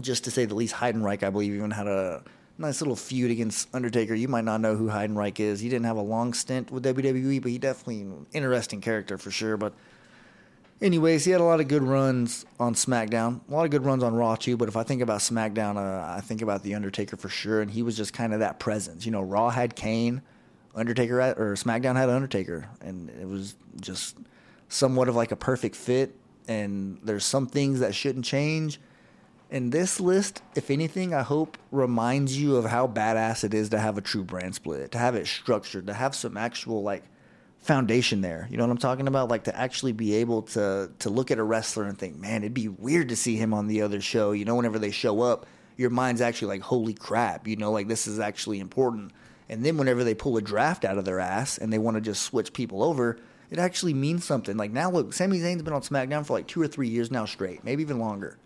Just to say the least, Heidenreich, I believe, even had a nice little feud against Undertaker. You might not know who Heidenreich is. He didn't have a long stint with WWE, but he definitely an interesting character for sure. But anyways, he had a lot of good runs on SmackDown, a lot of good runs on Raw too. But if I think about SmackDown, uh, I think about the Undertaker for sure, and he was just kind of that presence. You know, Raw had Kane, Undertaker had, or SmackDown had Undertaker, and it was just somewhat of like a perfect fit. And there's some things that shouldn't change and this list, if anything, I hope reminds you of how badass it is to have a true brand split, to have it structured, to have some actual like foundation there. You know what I'm talking about? Like to actually be able to to look at a wrestler and think, man, it'd be weird to see him on the other show. You know, whenever they show up, your mind's actually like, holy crap, you know, like this is actually important. And then whenever they pull a draft out of their ass and they want to just switch people over, it actually means something. Like now, look, Sami Zayn's been on SmackDown for like two or three years now straight, maybe even longer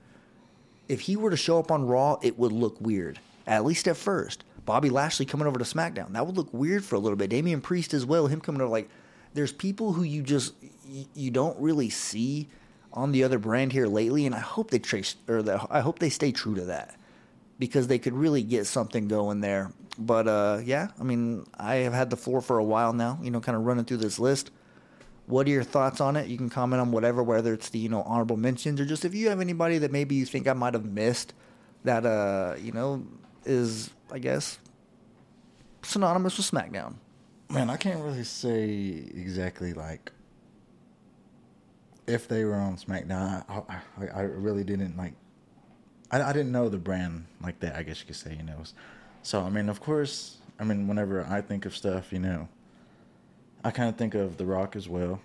if he were to show up on Raw, it would look weird, at least at first. Bobby Lashley coming over to SmackDown, that would look weird for a little bit. Damian Priest as well, him coming over like there's people who you just you don't really see on the other brand here lately, and I hope they trace or the, I hope they stay true to that because they could really get something going there. But uh, yeah, I mean, I have had the floor for a while now, you know, kind of running through this list. What are your thoughts on it? You can comment on whatever, whether it's the you know honorable mentions or just if you have anybody that maybe you think I might have missed that uh you know is I guess synonymous with SmackDown. Man, I can't really say exactly like if they were on SmackDown. I, I, I really didn't like. I, I didn't know the brand like that. I guess you could say, you know. So I mean, of course, I mean, whenever I think of stuff, you know, I kind of think of The Rock as well.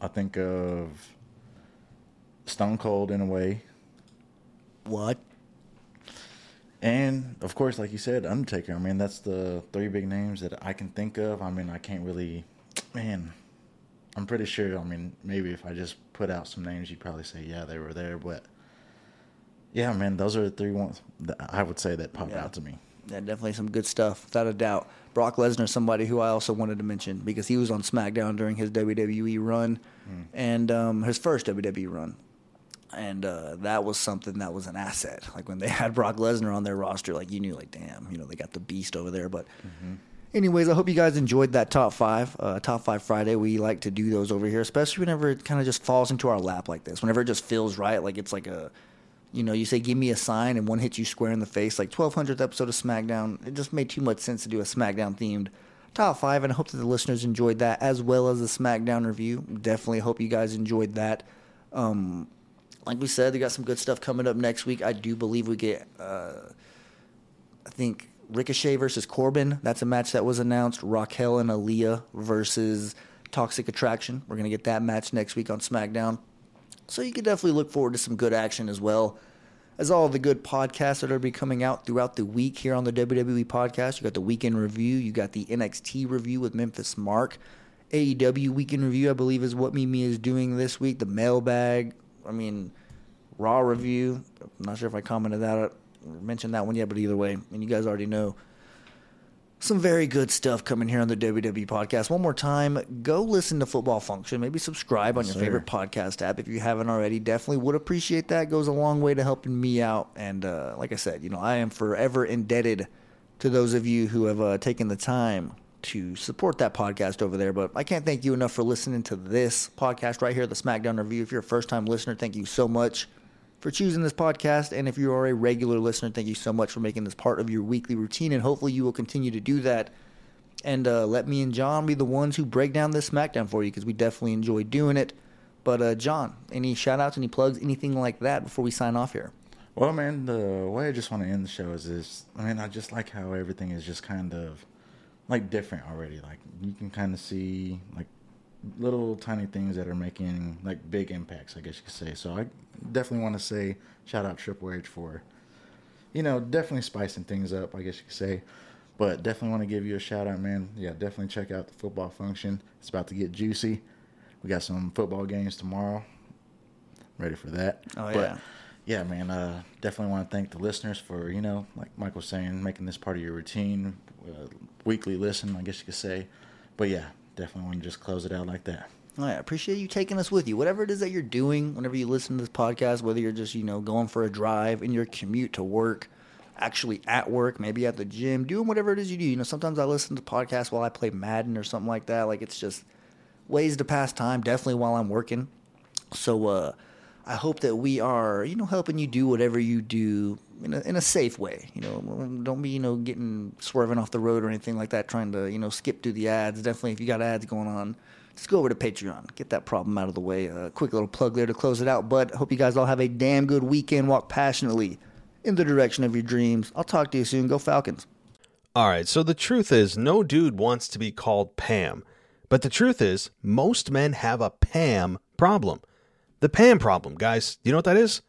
I think of Stone Cold in a way. What? And of course, like you said, Undertaker. I mean, that's the three big names that I can think of. I mean, I can't really, man. I'm pretty sure. I mean, maybe if I just put out some names, you'd probably say, yeah, they were there. But yeah, man, those are the three ones that I would say that popped Yeah. out to me. Yeah, definitely some good stuff, without a doubt. Brock Lesnar, somebody who I also wanted to mention because he was on SmackDown during his WWE run and um, his first WWE run. And uh, that was something that was an asset. Like when they had Brock Lesnar on their roster, like you knew, like, damn, you know, they got the beast over there. But, anyways, I hope you guys enjoyed that top five. Uh, top five Friday. We like to do those over here, especially whenever it kind of just falls into our lap like this. Whenever it just feels right, like it's like a you know, you say, give me a sign, and one hits you square in the face. Like 1200th episode of SmackDown. It just made too much sense to do a SmackDown themed top five, and I hope that the listeners enjoyed that as well as the SmackDown review. Definitely hope you guys enjoyed that. Um, like we said, they got some good stuff coming up next week. I do believe we get, uh, I think, Ricochet versus Corbin. That's a match that was announced. Raquel and Aliyah versus Toxic Attraction. We're going to get that match next week on SmackDown. So you can definitely look forward to some good action as well as all the good podcasts that are be coming out throughout the week here on the WWE podcast. You got the weekend review, you got the NXT review with Memphis Mark, AEW weekend review, I believe is what Mimi is doing this week. The mailbag, I mean, Raw review. I'm not sure if I commented that or mentioned that one yet, but either way, I mean, you guys already know some very good stuff coming here on the WWE podcast. One more time, go listen to Football Function. Maybe subscribe on your favorite podcast app if you haven't already. Definitely would appreciate that. Goes a long way to helping me out. And uh, like I said, you know, I am forever indebted to those of you who have uh, taken the time to support that podcast over there. But I can't thank you enough for listening to this podcast right here, the SmackDown Review. If you're a first time listener, thank you so much for choosing this podcast. And if you are a regular listener, thank you so much for making this part of your weekly routine. And hopefully you will continue to do that. And uh, let me and John be the ones who break down this SmackDown for you because we definitely enjoy doing it. But uh, John, any shout outs, any plugs, anything like that before we sign off here? Well, man, the way I just want to end the show is this. I mean, I just like how everything is just kind of like different already. Like you can kind of see like little tiny things that are making like big impacts, I guess you could say. So I definitely want to say shout out Triple H for, you know, definitely spicing things up, I guess you could say. But definitely want to give you a shout out, man. Yeah, definitely check out the football function. It's about to get juicy. We got some football games tomorrow. Ready for that. Oh, But, yeah. yeah, man. Uh, definitely want to thank the listeners for you know, like was saying, making this part of your routine, uh, weekly listen, I guess you could say. But yeah, definitely want to just close it out like that. All right, I appreciate you taking us with you. Whatever it is that you're doing, whenever you listen to this podcast, whether you're just, you know, going for a drive in your commute to work, actually at work, maybe at the gym, doing whatever it is you do. You know, sometimes I listen to podcasts while I play Madden or something like that. Like it's just ways to pass time, definitely while I'm working. So uh I hope that we are, you know, helping you do whatever you do in a, in a safe way. You know, don't be, you know, getting swerving off the road or anything like that, trying to, you know, skip through the ads. Definitely, if you got ads going on, just go over to Patreon. Get that problem out of the way. A quick little plug there to close it out. But hope you guys all have a damn good weekend. Walk passionately in the direction of your dreams. I'll talk to you soon. Go Falcons. All right, so the truth is, no dude wants to be called Pam. But the truth is, most men have a Pam problem. The Pam problem, guys, you know what that is?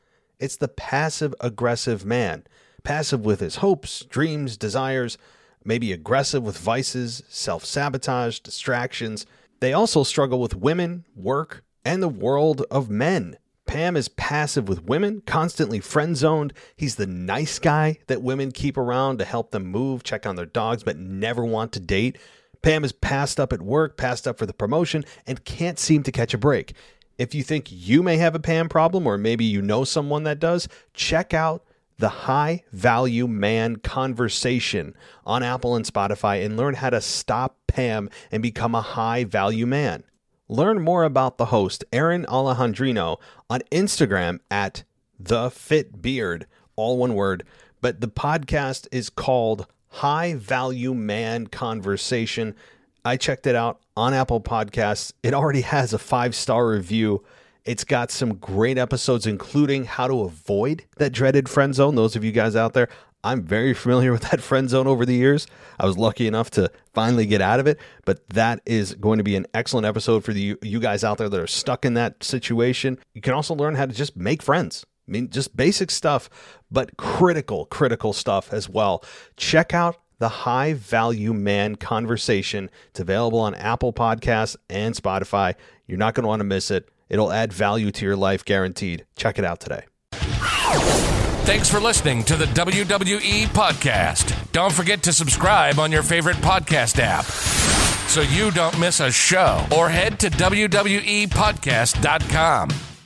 It's the passive aggressive man. Passive with his hopes, dreams, desires, maybe aggressive with vices, self sabotage, distractions. They also struggle with women, work, and the world of men. Pam is passive with women, constantly friend zoned. He's the nice guy that women keep around to help them move, check on their dogs, but never want to date. Pam is passed up at work, passed up for the promotion, and can't seem to catch a break. If you think you may have a Pam problem, or maybe you know someone that does, check out the High Value Man Conversation on Apple and Spotify and learn how to stop Pam and become a high value man. Learn more about the host, Aaron Alejandrino, on Instagram at The Fit Beard, all one word. But the podcast is called High Value Man Conversation. I checked it out on Apple Podcasts. It already has a five star review. It's got some great episodes, including how to avoid that dreaded friend zone. Those of you guys out there, I'm very familiar with that friend zone over the years. I was lucky enough to finally get out of it, but that is going to be an excellent episode for the you guys out there that are stuck in that situation. You can also learn how to just make friends. I mean, just basic stuff, but critical, critical stuff as well. Check out the High Value Man Conversation. It's available on Apple Podcasts and Spotify. You're not going to want to miss it. It'll add value to your life, guaranteed. Check it out today. Thanks for listening to the WWE Podcast. Don't forget to subscribe on your favorite podcast app so you don't miss a show or head to WWEpodcast.com.